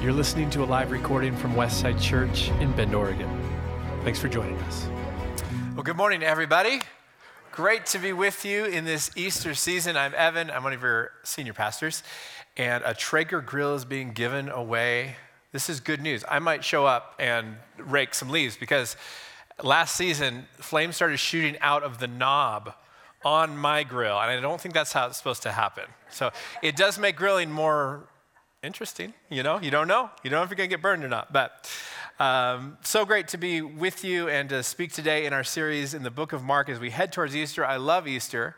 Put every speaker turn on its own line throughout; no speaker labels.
You're listening to a live recording from Westside Church in Bend, Oregon. Thanks for joining us.
Well, good morning, everybody. Great to be with you in this Easter season. I'm Evan, I'm one of your senior pastors, and a Traeger grill is being given away. This is good news. I might show up and rake some leaves because last season, flames started shooting out of the knob on my grill, and I don't think that's how it's supposed to happen. So it does make grilling more interesting. You know, you don't know. You don't know if you're going to get burned or not. But um, so great to be with you and to speak today in our series in the book of Mark as we head towards Easter. I love Easter.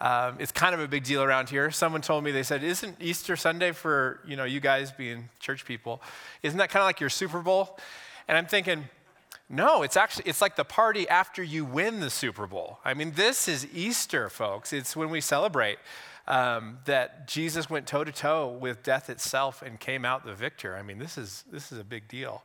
Um, it's kind of a big deal around here. Someone told me, they said, Isn't Easter Sunday for, you know, you guys being church people, isn't that kind of like your Super Bowl? And I'm thinking, no, it's actually it's like the party after you win the Super Bowl. I mean, this is Easter, folks. It's when we celebrate um, that Jesus went toe to toe with death itself and came out the victor. I mean, this is, this is a big deal.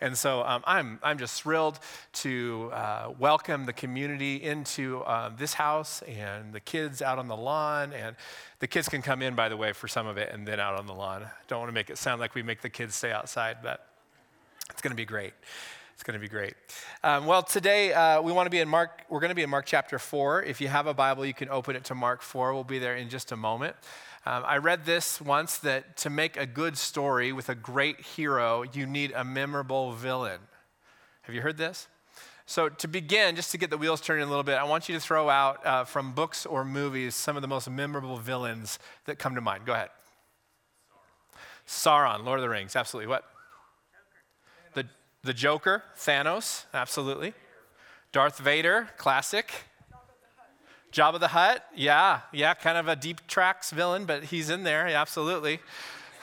And so um, I'm, I'm just thrilled to uh, welcome the community into uh, this house and the kids out on the lawn. And the kids can come in, by the way, for some of it and then out on the lawn. Don't want to make it sound like we make the kids stay outside, but it's going to be great. It's going to be great. Um, well, today uh, we want to be in Mark. We're going to be in Mark chapter 4. If you have a Bible, you can open it to Mark 4. We'll be there in just a moment. Um, I read this once that to make a good story with a great hero, you need a memorable villain. Have you heard this? So, to begin, just to get the wheels turning a little bit, I want you to throw out uh, from books or movies some of the most memorable villains that come to mind. Go ahead. Sauron, Lord of the Rings, absolutely. What? The Joker, Thanos, absolutely. Darth Vader, classic. Jabba the Hutt, yeah, yeah, kind of a deep tracks villain, but he's in there, yeah, absolutely.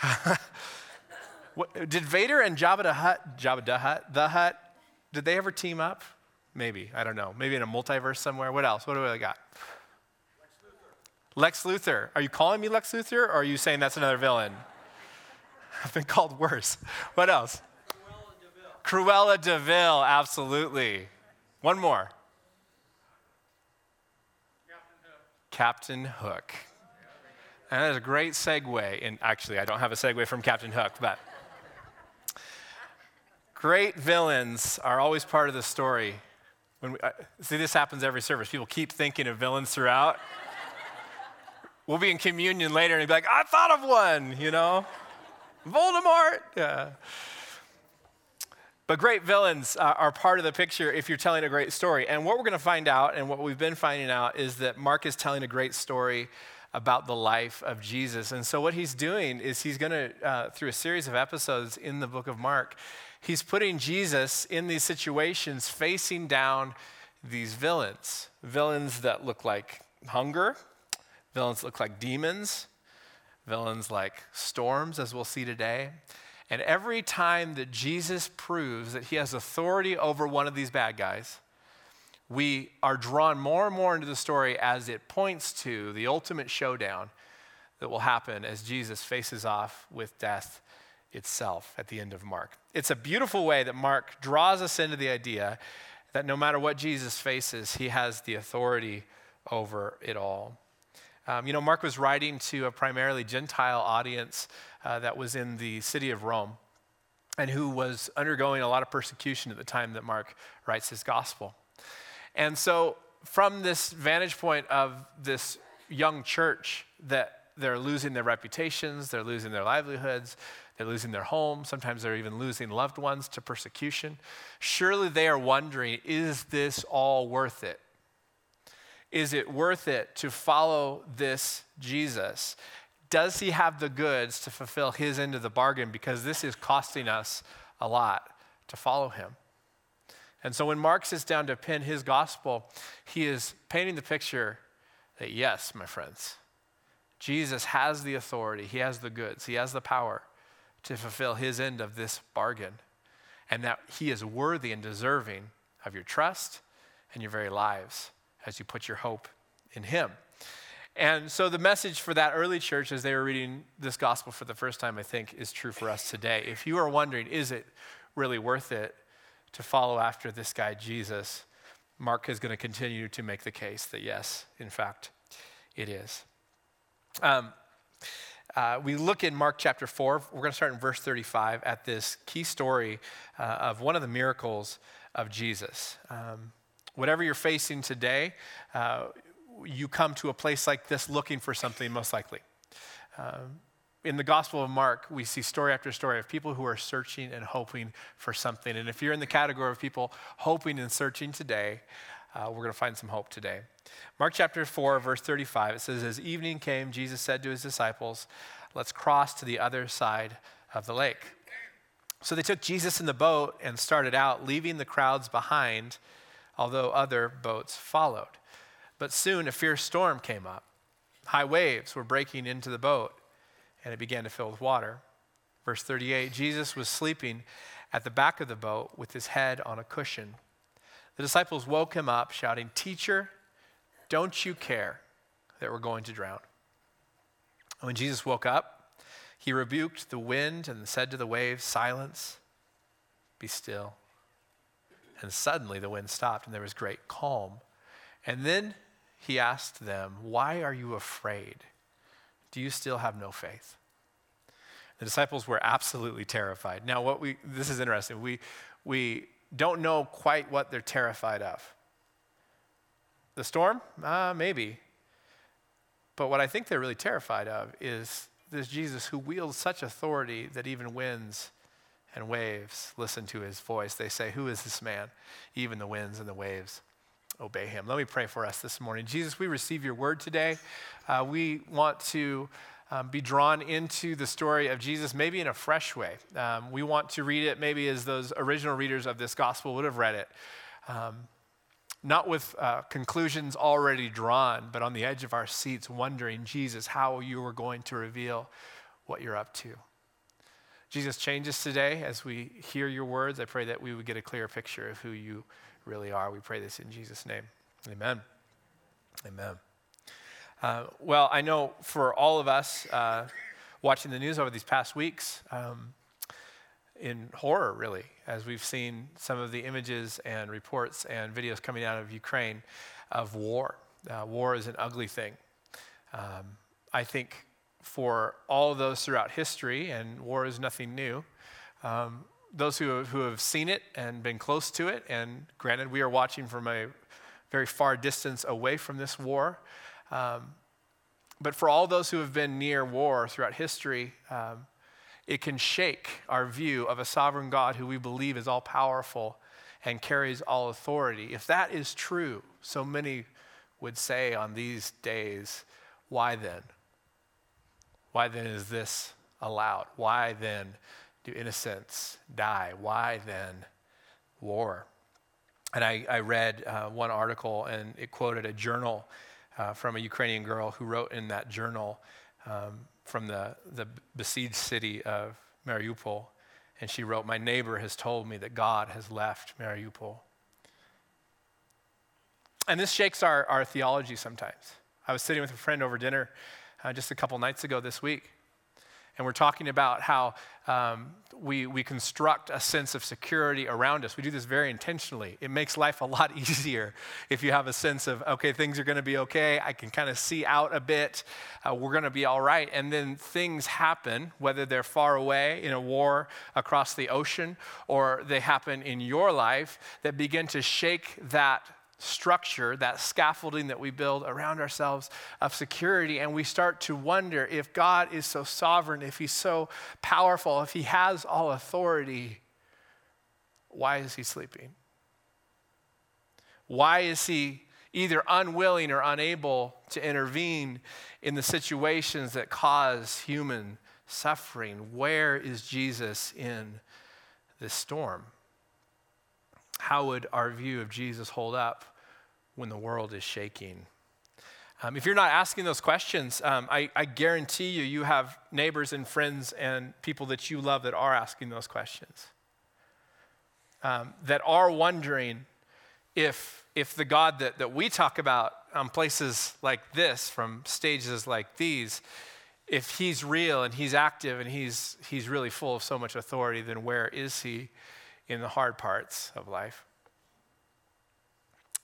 what, did Vader and Jabba the Hutt, Jabba the Hutt, the Hutt, did they ever team up? Maybe, I don't know. Maybe in a multiverse somewhere. What else? What do we got? Lex Luthor. Lex Luthor. Are you calling me Lex Luthor, or are you saying that's another villain? I've been called worse. What else? Cruella de Vil, absolutely. One more. Captain Hook. Captain Hook. And that is a great segue. And actually, I don't have a segue from Captain Hook, but great villains are always part of the story. When we, uh, see, this happens every service. People keep thinking of villains throughout. we'll be in communion later and be like, I thought of one, you know? Voldemort. Yeah. But great villains uh, are part of the picture if you're telling a great story. And what we're going to find out, and what we've been finding out, is that Mark is telling a great story about the life of Jesus. And so, what he's doing is he's going to, uh, through a series of episodes in the book of Mark, he's putting Jesus in these situations facing down these villains. Villains that look like hunger, villains that look like demons, villains like storms, as we'll see today. And every time that Jesus proves that he has authority over one of these bad guys, we are drawn more and more into the story as it points to the ultimate showdown that will happen as Jesus faces off with death itself at the end of Mark. It's a beautiful way that Mark draws us into the idea that no matter what Jesus faces, he has the authority over it all. Um, you know, Mark was writing to a primarily Gentile audience uh, that was in the city of Rome and who was undergoing a lot of persecution at the time that Mark writes his gospel. And so, from this vantage point of this young church, that they're losing their reputations, they're losing their livelihoods, they're losing their homes, sometimes they're even losing loved ones to persecution. Surely they are wondering is this all worth it? Is it worth it to follow this Jesus? does he have the goods to fulfill his end of the bargain? Because this is costing us a lot to follow him. And so when Mark sits down to pen his gospel, he is painting the picture that, yes, my friends, Jesus has the authority, he has the goods, he has the power to fulfill his end of this bargain, and that he is worthy and deserving of your trust and your very lives as you put your hope in him. And so the message for that early church as they were reading this gospel for the first time, I think, is true for us today. If you are wondering, is it really worth it to follow after this guy, Jesus? Mark is going to continue to make the case that yes, in fact, it is. Um, uh, we look in Mark chapter 4. We're going to start in verse 35 at this key story uh, of one of the miracles of Jesus. Um, whatever you're facing today, uh, you come to a place like this looking for something, most likely. Um, in the Gospel of Mark, we see story after story of people who are searching and hoping for something. And if you're in the category of people hoping and searching today, uh, we're going to find some hope today. Mark chapter 4, verse 35, it says, As evening came, Jesus said to his disciples, Let's cross to the other side of the lake. So they took Jesus in the boat and started out, leaving the crowds behind, although other boats followed. But soon a fierce storm came up. High waves were breaking into the boat, and it began to fill with water. Verse 38 Jesus was sleeping at the back of the boat with his head on a cushion. The disciples woke him up, shouting, Teacher, don't you care that we're going to drown? When Jesus woke up, he rebuked the wind and said to the waves, Silence, be still. And suddenly the wind stopped and there was great calm. And then he asked them, Why are you afraid? Do you still have no faith? The disciples were absolutely terrified. Now, what we this is interesting. We we don't know quite what they're terrified of. The storm? Uh, maybe. But what I think they're really terrified of is this Jesus who wields such authority that even winds and waves listen to his voice. They say, Who is this man? Even the winds and the waves obey him. Let me pray for us this morning. Jesus, we receive your word today. Uh, we want to um, be drawn into the story of Jesus, maybe in a fresh way. Um, we want to read it maybe as those original readers of this gospel would have read it. Um, not with uh, conclusions already drawn, but on the edge of our seats, wondering, Jesus, how you are going to reveal what you're up to. Jesus, change us today as we hear your words. I pray that we would get a clear picture of who you really are. We pray this in Jesus' name. Amen. Amen. Uh, well, I know for all of us uh, watching the news over these past weeks, um, in horror, really, as we've seen some of the images and reports and videos coming out of Ukraine of war. Uh, war is an ugly thing. Um, I think for all of those throughout history, and war is nothing new, um, those who have, who have seen it and been close to it, and granted, we are watching from a very far distance away from this war. Um, but for all those who have been near war throughout history, um, it can shake our view of a sovereign God who we believe is all powerful and carries all authority. If that is true, so many would say on these days, why then? Why then is this allowed? Why then do innocents die? Why then war? And I, I read uh, one article and it quoted a journal uh, from a Ukrainian girl who wrote in that journal um, from the, the besieged city of Mariupol. And she wrote, My neighbor has told me that God has left Mariupol. And this shakes our, our theology sometimes. I was sitting with a friend over dinner uh, just a couple nights ago this week, and we're talking about how um, we, we construct a sense of security around us. We do this very intentionally. It makes life a lot easier if you have a sense of, okay, things are going to be okay. I can kind of see out a bit. Uh, we're going to be all right. And then things happen, whether they're far away in a war across the ocean or they happen in your life, that begin to shake that structure, that scaffolding that we build around ourselves of security, and we start to wonder if God is so sovereign, if He's so powerful, if He has all authority, why is He sleeping? Why is He either unwilling or unable to intervene in the situations that cause human suffering? Where is Jesus in this storm? How would our view of Jesus hold up when the world is shaking? Um, if you're not asking those questions, um, I, I, guarantee you, you have neighbors and friends and people that you love that are asking those questions. Um, that are wondering if, if the God that, that we talk about on places like this, from stages like these, if he's real and he's active and he's, he's really full of so much authority, then where is he in the hard parts of life?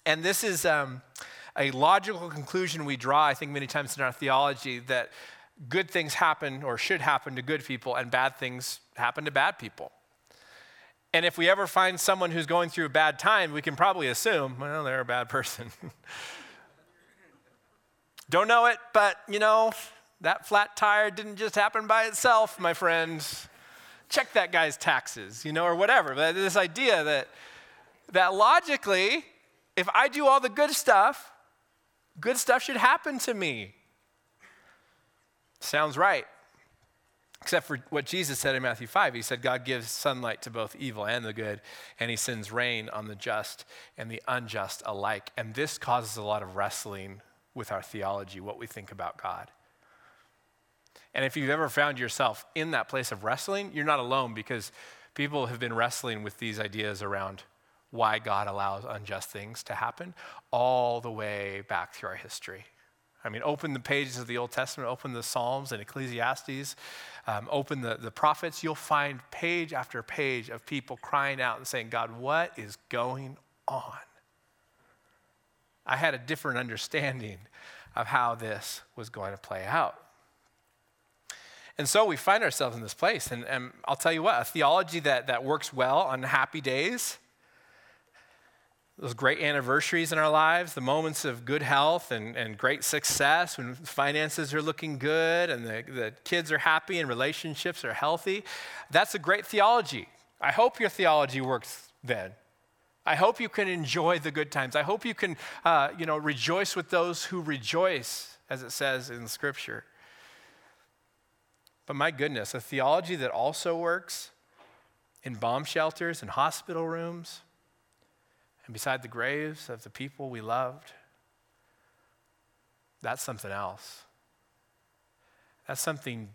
And this is um, a logical conclusion we draw, I think, many times in our theology that good things happen or should happen to good people, and bad things happen to bad people. And if we ever find someone who's going through a bad time, we can probably assume, well, they're a bad person. Don't know it, but you know, that flat tire didn't just happen by itself, my friends. Check that guy's taxes, you know, or whatever. But this idea that, that logically, if I do all the good stuff, good stuff should happen to me. Sounds right. Except for what Jesus said in Matthew 5. He said, God gives sunlight to both evil and the good, and he sends rain on the just and the unjust alike. And this causes a lot of wrestling with our theology, what we think about God. And if you've ever found yourself in that place of wrestling, you're not alone because people have been wrestling with these ideas around why God allows unjust things to happen all the way back through our history. I mean, open the pages of the Old Testament, open the Psalms and Ecclesiastes, um, open the, the prophets, you'll find page after page of people crying out and saying, God, what is going on? I had a different understanding of how this was going to play out. And so we find ourselves in this place. And, and I'll tell you what, a theology that, that works well on happy days those great anniversaries in our lives, the moments of good health and, and great success when finances are looking good and the, the kids are happy and relationships are healthy, that's a great theology. I hope your theology works then. I hope you can enjoy the good times. I hope you can, uh, you know, rejoice with those who rejoice, as it says in Scripture. But my goodness, a theology that also works in bomb shelters and hospital rooms and beside the graves of the people we loved, that's something else. That's something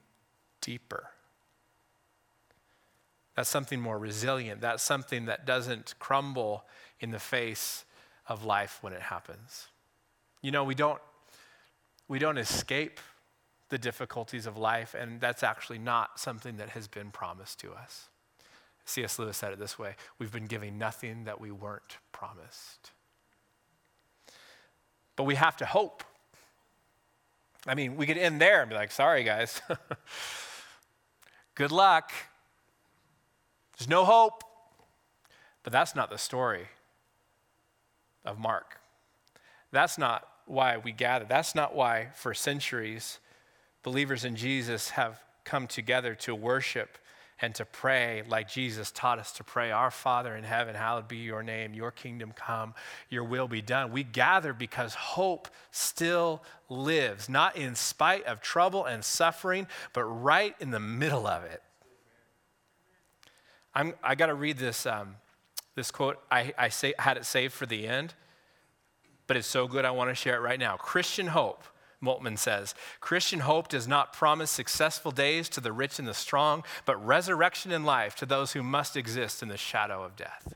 deeper. That's something more resilient. That's something that doesn't crumble in the face of life when it happens. You know, we don't, we don't escape the difficulties of life, and that's actually not something that has been promised to us. C.S. Lewis said it this way We've been giving nothing that we weren't promised. But we have to hope. I mean, we could end there and be like, sorry, guys. Good luck. There's no hope. But that's not the story of Mark. That's not why we gather. That's not why, for centuries, believers in Jesus have come together to worship and to pray like Jesus taught us to pray Our Father in heaven, hallowed be your name, your kingdom come, your will be done. We gather because hope still lives, not in spite of trouble and suffering, but right in the middle of it. I'm, I got to read this, um, this quote. I, I say, had it saved for the end, but it's so good I want to share it right now. Christian hope Moltmann says Christian hope does not promise successful days to the rich and the strong, but resurrection in life to those who must exist in the shadow of death.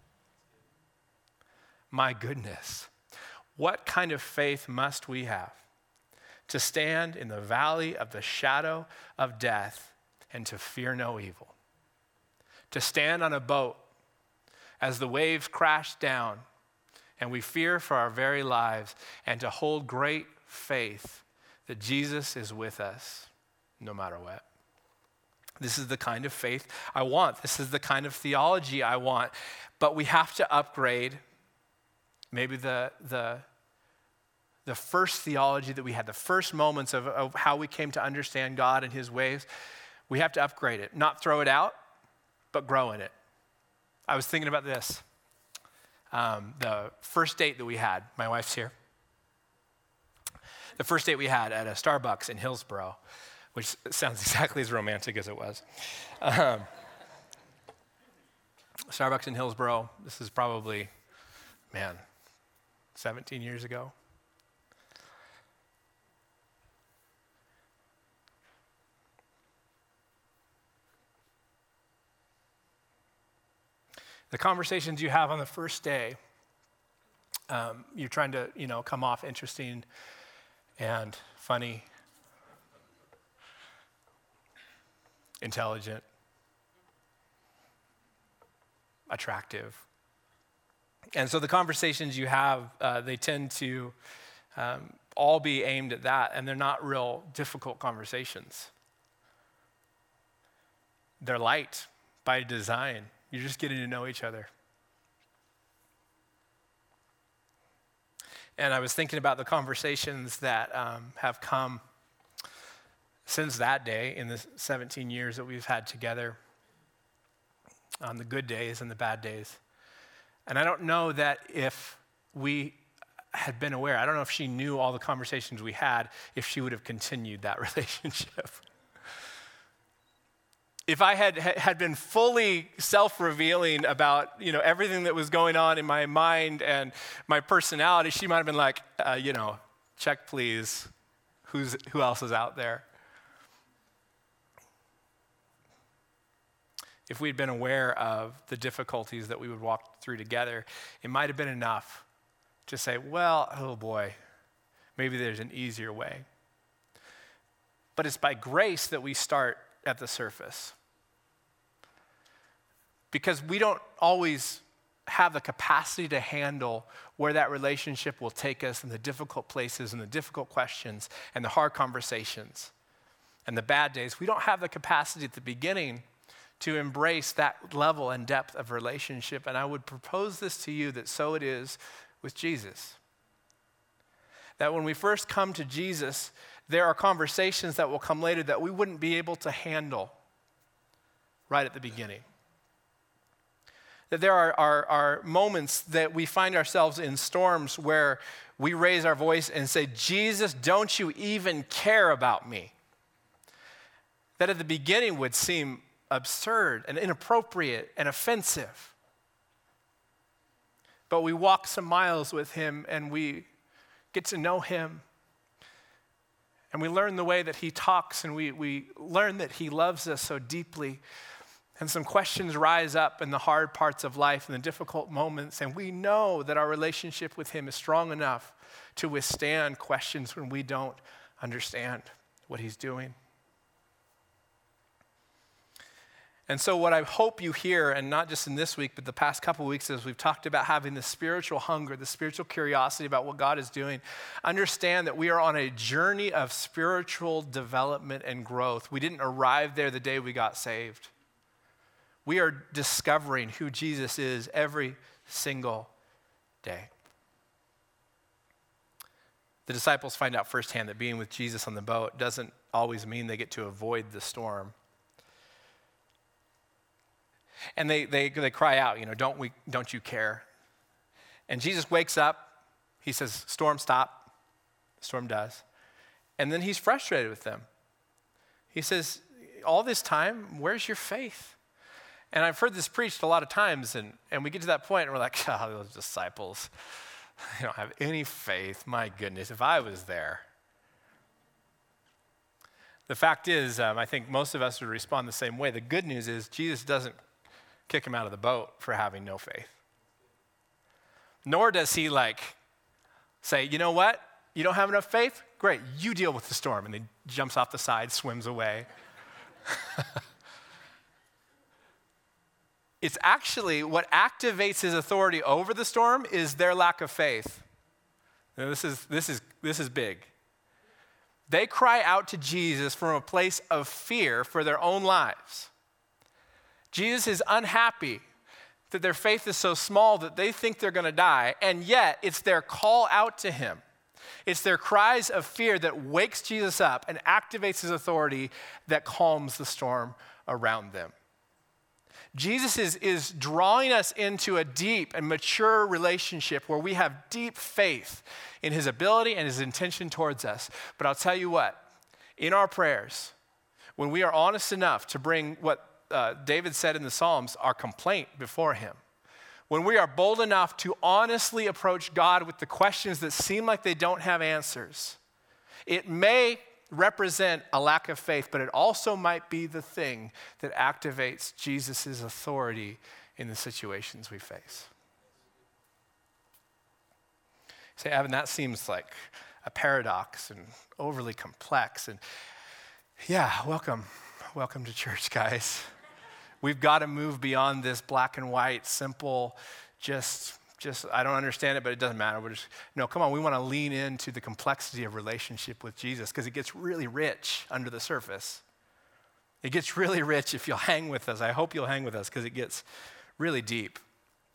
My goodness, what kind of faith must we have to stand in the valley of the shadow of death and to fear no evil? To stand on a boat as the waves crash down and we fear for our very lives, and to hold great faith that Jesus is with us no matter what. This is the kind of faith I want. This is the kind of theology I want. But we have to upgrade maybe the, the, the first theology that we had, the first moments of, of how we came to understand God and His ways. We have to upgrade it, not throw it out, but grow in it. I was thinking about this. Um, the first date that we had, my wife's here the first date we had at a Starbucks in Hillsboro, which sounds exactly as romantic as it was. Um, Starbucks in Hillsboro, this is probably, man, 17 years ago. The conversations you have on the first day, um, you're trying to, you know, come off interesting and funny, intelligent, attractive. And so the conversations you have, uh, they tend to um, all be aimed at that, and they're not real difficult conversations. They're light by design. You're just getting to know each other. And I was thinking about the conversations that um, have come since that day in the 17 years that we've had together on the good days and the bad days. And I don't know that if we had been aware, I don't know if she knew all the conversations we had, if she would have continued that relationship. If I had, had been fully self-revealing about you know everything that was going on in my mind and my personality, she might have been like, uh, you know, check please, who's who else is out there? if we'd been aware of the difficulties that we would walk through together, it might have been enough to say, well, oh boy, maybe there's an easier way. But it's by grace that we start at the surface. Because we don't always have the capacity to handle where that relationship will take us and the difficult places and the difficult questions and the hard conversations and the bad days. We don't have the capacity at the beginning to embrace that level and depth of relationship. And I would propose this to you that so it is with Jesus. That when we first come to Jesus, there are conversations that will come later that we wouldn't be able to handle right at the beginning. That there are, are, are moments that we find ourselves in storms where we raise our voice and say, Jesus, don't you even care about me? That at the beginning would seem absurd and inappropriate and offensive. But we walk some miles with him and we get to know him. And we learn the way that he talks and we, we learn that he loves us so deeply. And some questions rise up in the hard parts of life and the difficult moments. And we know that our relationship with him is strong enough to withstand questions when we don't understand what he's doing. And so, what I hope you hear, and not just in this week, but the past couple weeks, as we've talked about having the spiritual hunger, the spiritual curiosity about what God is doing, understand that we are on a journey of spiritual development and growth. We didn't arrive there the day we got saved. We are discovering who Jesus is every single day. The disciples find out firsthand that being with Jesus on the boat doesn't always mean they get to avoid the storm. And they, they, they cry out, you know, don't, we, don't you care? And Jesus wakes up. He says, Storm, stop. storm does. And then he's frustrated with them. He says, All this time, where's your faith? And I've heard this preached a lot of times, and, and we get to that point and we're like, oh, those disciples, they don't have any faith. My goodness, if I was there. The fact is, um, I think most of us would respond the same way. The good news is, Jesus doesn't kick him out of the boat for having no faith. Nor does he like say, you know what? You don't have enough faith? Great, you deal with the storm. And he jumps off the side, swims away. it's actually what activates his authority over the storm is their lack of faith. Now, this, is, this, is, this is big. They cry out to Jesus from a place of fear for their own lives. Jesus is unhappy that their faith is so small that they think they're going to die, and yet it's their call out to him. It's their cries of fear that wakes Jesus up and activates his authority that calms the storm around them. Jesus is, is drawing us into a deep and mature relationship where we have deep faith in his ability and his intention towards us. But I'll tell you what, in our prayers, when we are honest enough to bring what uh, David said in the Psalms, our complaint before him. When we are bold enough to honestly approach God with the questions that seem like they don't have answers, it may represent a lack of faith, but it also might be the thing that activates Jesus' authority in the situations we face. Say, Evan, that seems like a paradox and overly complex. And yeah, welcome. Welcome to church, guys. We've got to move beyond this black and white, simple, just just, I don't understand it, but it doesn't matter. We're just, no, come on, we want to lean into the complexity of relationship with Jesus because it gets really rich under the surface. It gets really rich if you'll hang with us. I hope you'll hang with us because it gets really deep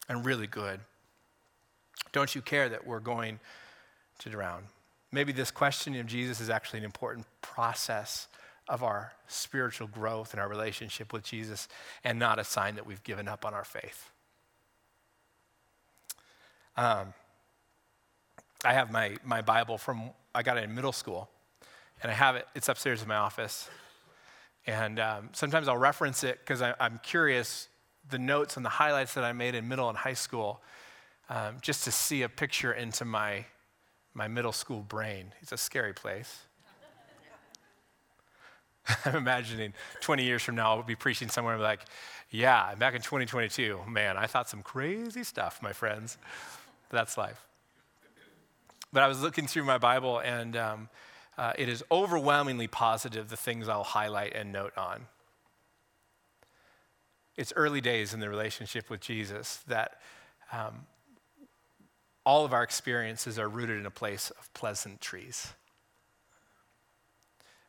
and really good. Don't you care that we're going to drown? Maybe this question of Jesus is actually an important process of our spiritual growth and our relationship with Jesus and not a sign that we've given up on our faith. Um, I have my, my Bible from, I got it in middle school, and I have it, it's upstairs in my office. And um, sometimes I'll reference it because I'm curious the notes and the highlights that I made in middle and high school, um, just to see a picture into my, my middle school brain. It's a scary place. I'm imagining 20 years from now, I'll be preaching somewhere and be like, yeah, back in 2022, man, I thought some crazy stuff, my friends. That's life. But I was looking through my Bible, and um, uh, it is overwhelmingly positive, the things I'll highlight and note on. It's early days in the relationship with Jesus that um, all of our experiences are rooted in a place of pleasantries.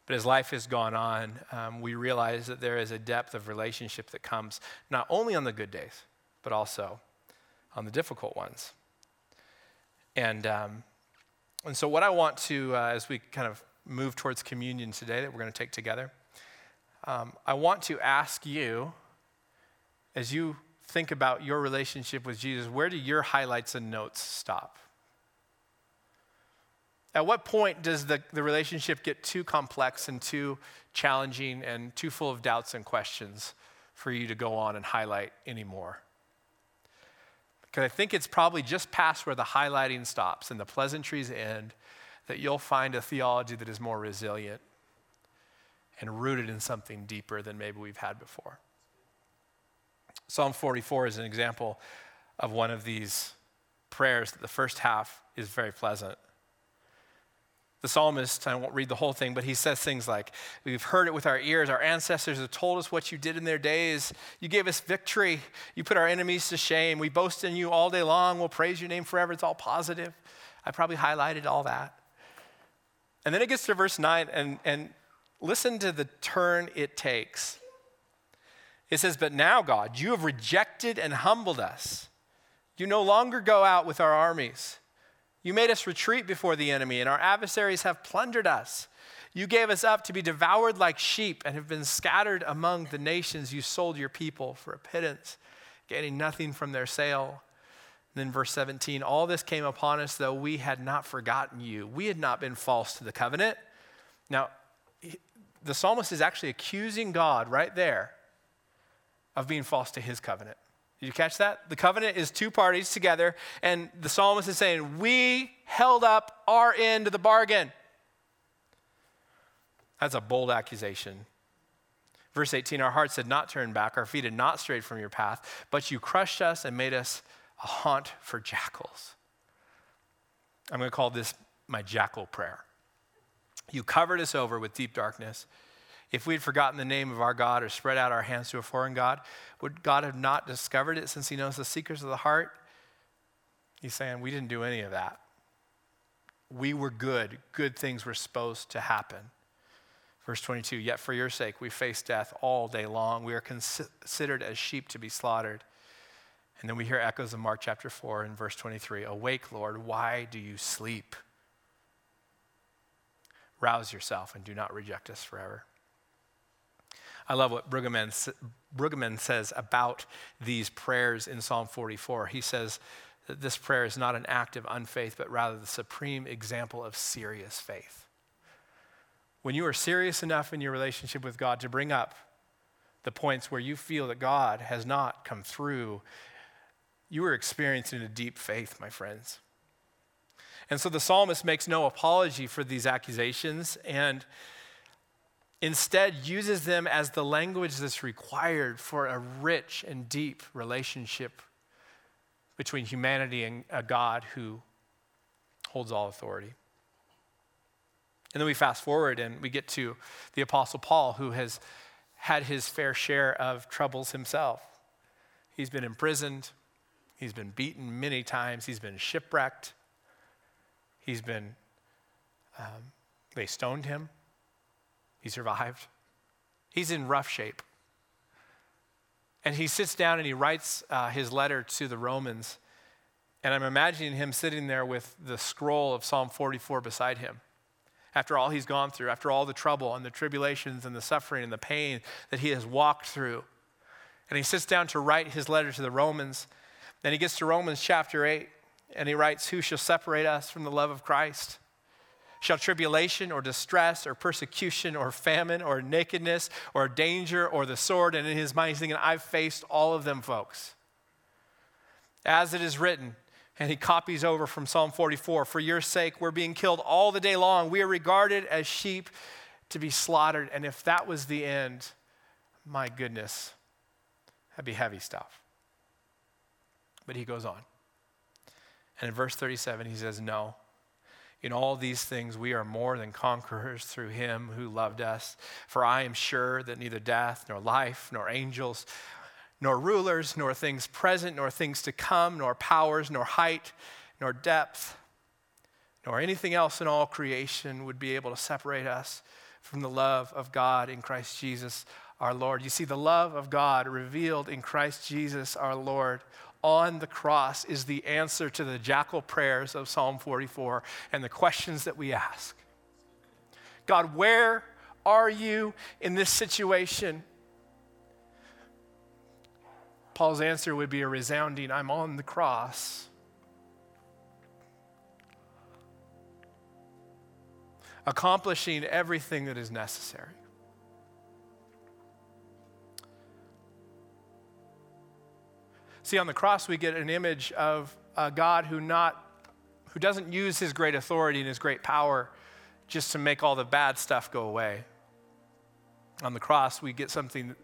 But as life has gone on, um, we realize that there is a depth of relationship that comes not only on the good days, but also on the difficult ones. And, um, and so, what I want to, uh, as we kind of move towards communion today that we're going to take together, um, I want to ask you, as you think about your relationship with Jesus, where do your highlights and notes stop? At what point does the, the relationship get too complex and too challenging and too full of doubts and questions for you to go on and highlight anymore? Because I think it's probably just past where the highlighting stops and the pleasantries end that you'll find a theology that is more resilient and rooted in something deeper than maybe we've had before. Psalm 44 is an example of one of these prayers that the first half is very pleasant the psalmist, I won't read the whole thing, but he says things like, We've heard it with our ears. Our ancestors have told us what you did in their days. You gave us victory. You put our enemies to shame. We boast in you all day long. We'll praise your name forever. It's all positive. I probably highlighted all that. And then it gets to verse 9, and, and listen to the turn it takes. It says, But now, God, you have rejected and humbled us. You no longer go out with our armies. You made us retreat before the enemy, and our adversaries have plundered us. You gave us up to be devoured like sheep and have been scattered among the nations. You sold your people for a pittance, gaining nothing from their sale. And then, verse 17 all this came upon us, though we had not forgotten you. We had not been false to the covenant. Now, the psalmist is actually accusing God right there of being false to his covenant. Did you catch that? The covenant is two parties together, and the psalmist is saying, We held up our end of the bargain. That's a bold accusation. Verse 18 Our hearts had not turned back, our feet had not strayed from your path, but you crushed us and made us a haunt for jackals. I'm going to call this my jackal prayer. You covered us over with deep darkness. If we had forgotten the name of our God or spread out our hands to a foreign God, would God have not discovered it since he knows the secrets of the heart? He's saying, We didn't do any of that. We were good. Good things were supposed to happen. Verse 22 Yet for your sake we face death all day long. We are considered as sheep to be slaughtered. And then we hear echoes of Mark chapter 4 in verse 23 Awake, Lord, why do you sleep? Rouse yourself and do not reject us forever. I love what Brueggemann, says about these prayers in Psalm 44. He says that this prayer is not an act of unfaith, but rather the supreme example of serious faith. When you are serious enough in your relationship with God to bring up the points where you feel that God has not come through, you are experiencing a deep faith, my friends. And so the psalmist makes no apology for these accusations, and instead uses them as the language that's required for a rich and deep relationship between humanity and a God who holds all authority. And then we fast forward and we get to the Apostle Paul, who has had his fair share of troubles himself. He's been imprisoned, He's been beaten many times. He's been shipwrecked. He's been, um, they stoned him. He survived. He's in rough shape. And he sits down and he writes uh, his letter to the Romans. And I'm imagining him sitting there with the scroll of Psalm 44 beside him. After all he's gone through, after all the trouble and the tribulations and the suffering and the pain that he has walked through. And he sits down to write his letter to the Romans. Then he gets to Romans chapter 8 and he writes, Who shall separate us from the love of Christ? Shall tribulation or distress or persecution or famine or nakedness or danger or the sword? And in his mind, he's thinking, I've faced all of them, folks. As it is written, and he copies over from Psalm 44 For your sake, we're being killed all the day long. We are regarded as sheep to be slaughtered. And if that was the end, my goodness, that'd be heavy stuff. But he goes on. And in verse 37, he says, No. In all these things, we are more than conquerors through him who loved us. For I am sure that neither death, nor life, nor angels, nor rulers, nor things present, nor things to come, nor powers, nor height, nor depth, nor anything else in all creation would be able to separate us from the love of God in Christ Jesus our Lord. You see, the love of God revealed in Christ Jesus our Lord on the cross is the answer to the jackal prayers of Psalm 44 and the questions that we ask. God, where are you in this situation? Paul's answer would be a resounding I'm on the cross. Accomplishing everything that is necessary. See, on the cross, we get an image of a God who, not, who doesn't use his great authority and his great power just to make all the bad stuff go away. On the cross, we get something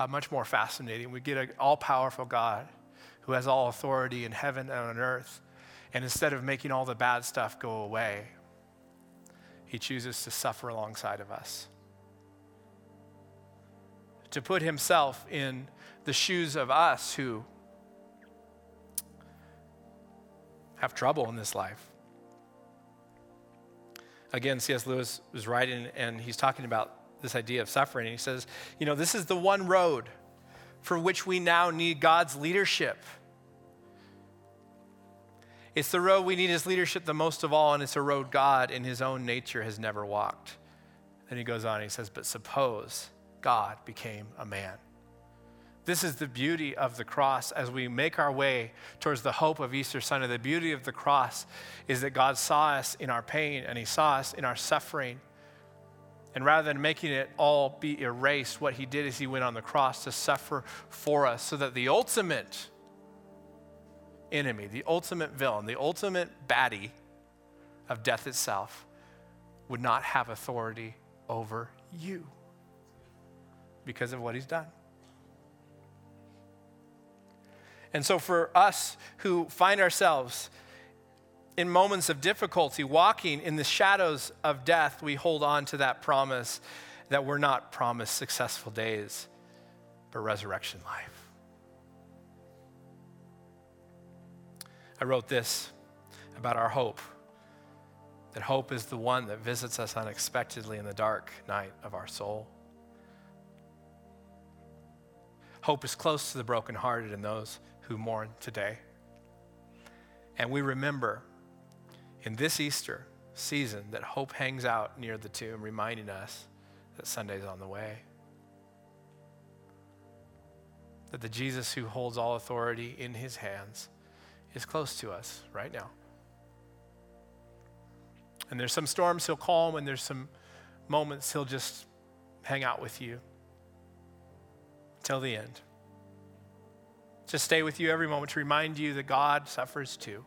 uh, much more fascinating. We get an all powerful God who has all authority in heaven and on earth. And instead of making all the bad stuff go away, he chooses to suffer alongside of us. To put himself in the shoes of us who have trouble in this life. Again, C.S. Lewis was writing and he's talking about this idea of suffering. He says, you know, this is the one road for which we now need God's leadership. It's the road we need his leadership the most of all, and it's a road God in his own nature has never walked. Then he goes on he says, But suppose God became a man. This is the beauty of the cross as we make our way towards the hope of Easter Sunday. The beauty of the cross is that God saw us in our pain and He saw us in our suffering. And rather than making it all be erased, what He did is He went on the cross to suffer for us so that the ultimate enemy, the ultimate villain, the ultimate baddie of death itself would not have authority over you because of what He's done. And so, for us who find ourselves in moments of difficulty, walking in the shadows of death, we hold on to that promise that we're not promised successful days, but resurrection life. I wrote this about our hope that hope is the one that visits us unexpectedly in the dark night of our soul. Hope is close to the brokenhearted and those who mourn today. And we remember in this Easter season that hope hangs out near the tomb, reminding us that Sunday's on the way. That the Jesus who holds all authority in his hands is close to us right now. And there's some storms he'll calm, and there's some moments he'll just hang out with you till the end to stay with you every moment, to remind you that God suffers too.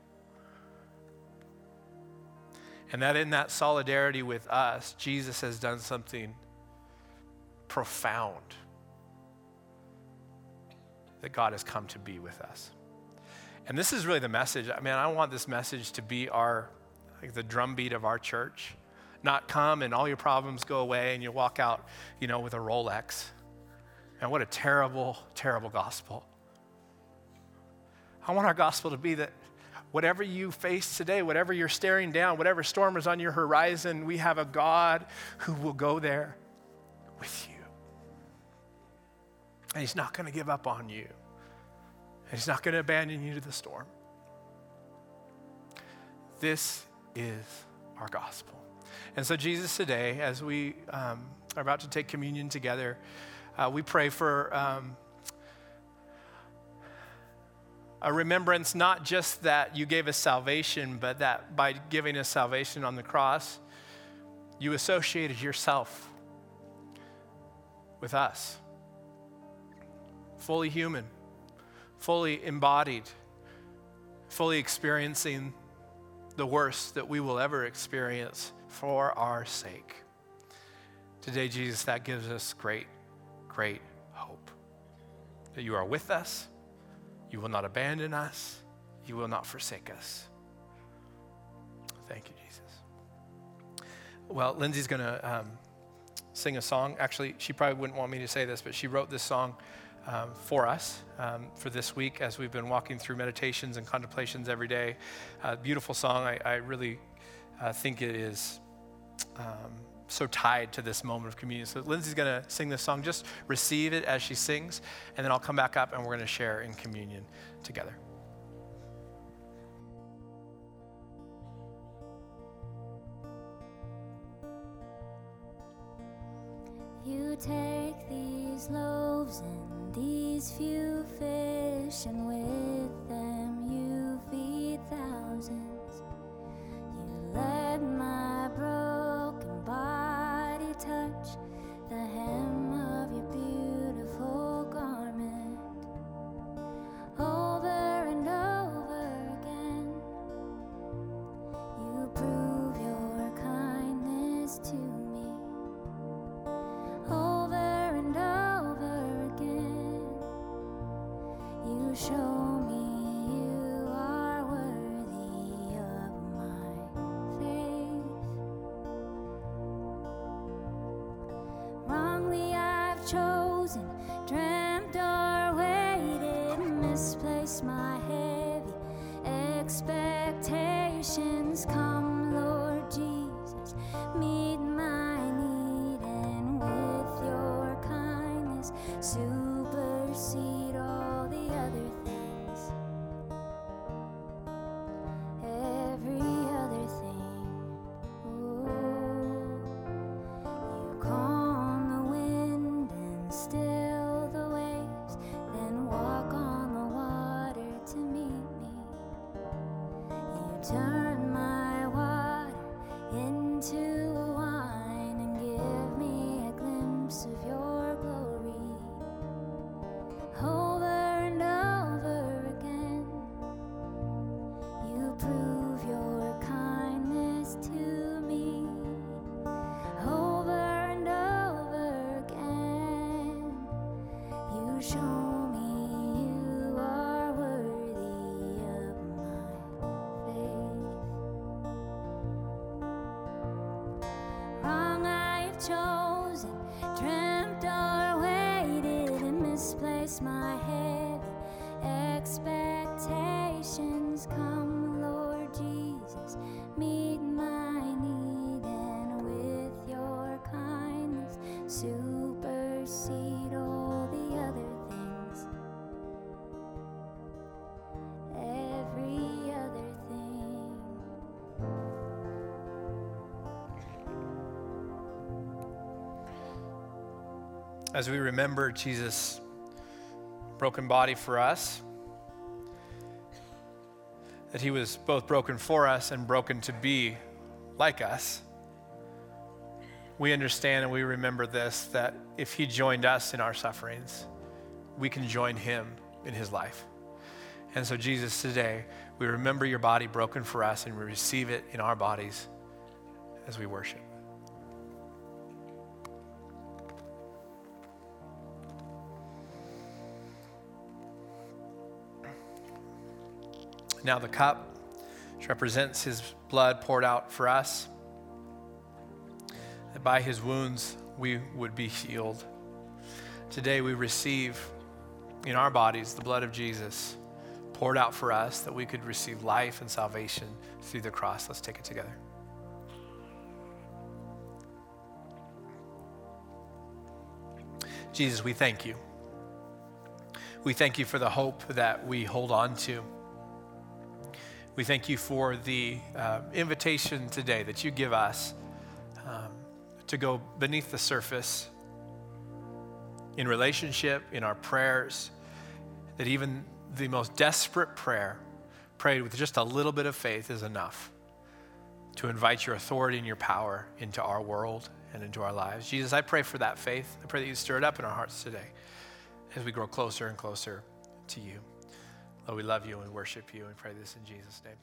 And that in that solidarity with us, Jesus has done something profound. That God has come to be with us. And this is really the message. I mean, I want this message to be our, like the drumbeat of our church. Not come and all your problems go away and you walk out, you know, with a Rolex. And what a terrible, terrible gospel. I want our gospel to be that whatever you face today, whatever you're staring down, whatever storm is on your horizon, we have a God who will go there with you. And He's not going to give up on you, and He's not going to abandon you to the storm. This is our gospel. And so, Jesus, today, as we um, are about to take communion together, uh, we pray for. Um, a remembrance not just that you gave us salvation, but that by giving us salvation on the cross, you associated yourself with us. Fully human, fully embodied, fully experiencing the worst that we will ever experience for our sake. Today, Jesus, that gives us great, great hope that you are with us you will not abandon us. You will not forsake us. Thank you, Jesus. Well, Lindsay's going to um, sing a song. Actually, she probably wouldn't want me to say this, but she wrote this song um, for us um, for this week as we've been walking through meditations and contemplations every day. Uh, beautiful song. I, I really uh, think it is um, so tied to this moment of communion. So Lindsay's going to sing this song. Just receive it as she sings, and then I'll come back up and we're going to share in communion together.
You take these loaves and these few fish, and with them you feed thousands. You let my broken my heavy expectations. Come, chosen, dreamt or waited, and misplaced my heavy expectations. Come,
As we remember Jesus' broken body for us, that he was both broken for us and broken to be like us, we understand and we remember this that if he joined us in our sufferings, we can join him in his life. And so, Jesus, today, we remember your body broken for us and we receive it in our bodies as we worship. Now, the cup, represents his blood poured out for us, that by his wounds we would be healed. Today, we receive in our bodies the blood of Jesus poured out for us that we could receive life and salvation through the cross. Let's take it together. Jesus, we thank you. We thank you for the hope that we hold on to. We thank you for the uh, invitation today that you give us um, to go beneath the surface in relationship, in our prayers, that even the most desperate prayer, prayed with just a little bit of faith, is enough to invite your authority and your power into our world and into our lives. Jesus, I pray for that faith. I pray that you stir it up in our hearts today as we grow closer and closer to you. Lord, we love you and worship you and pray this in Jesus' name.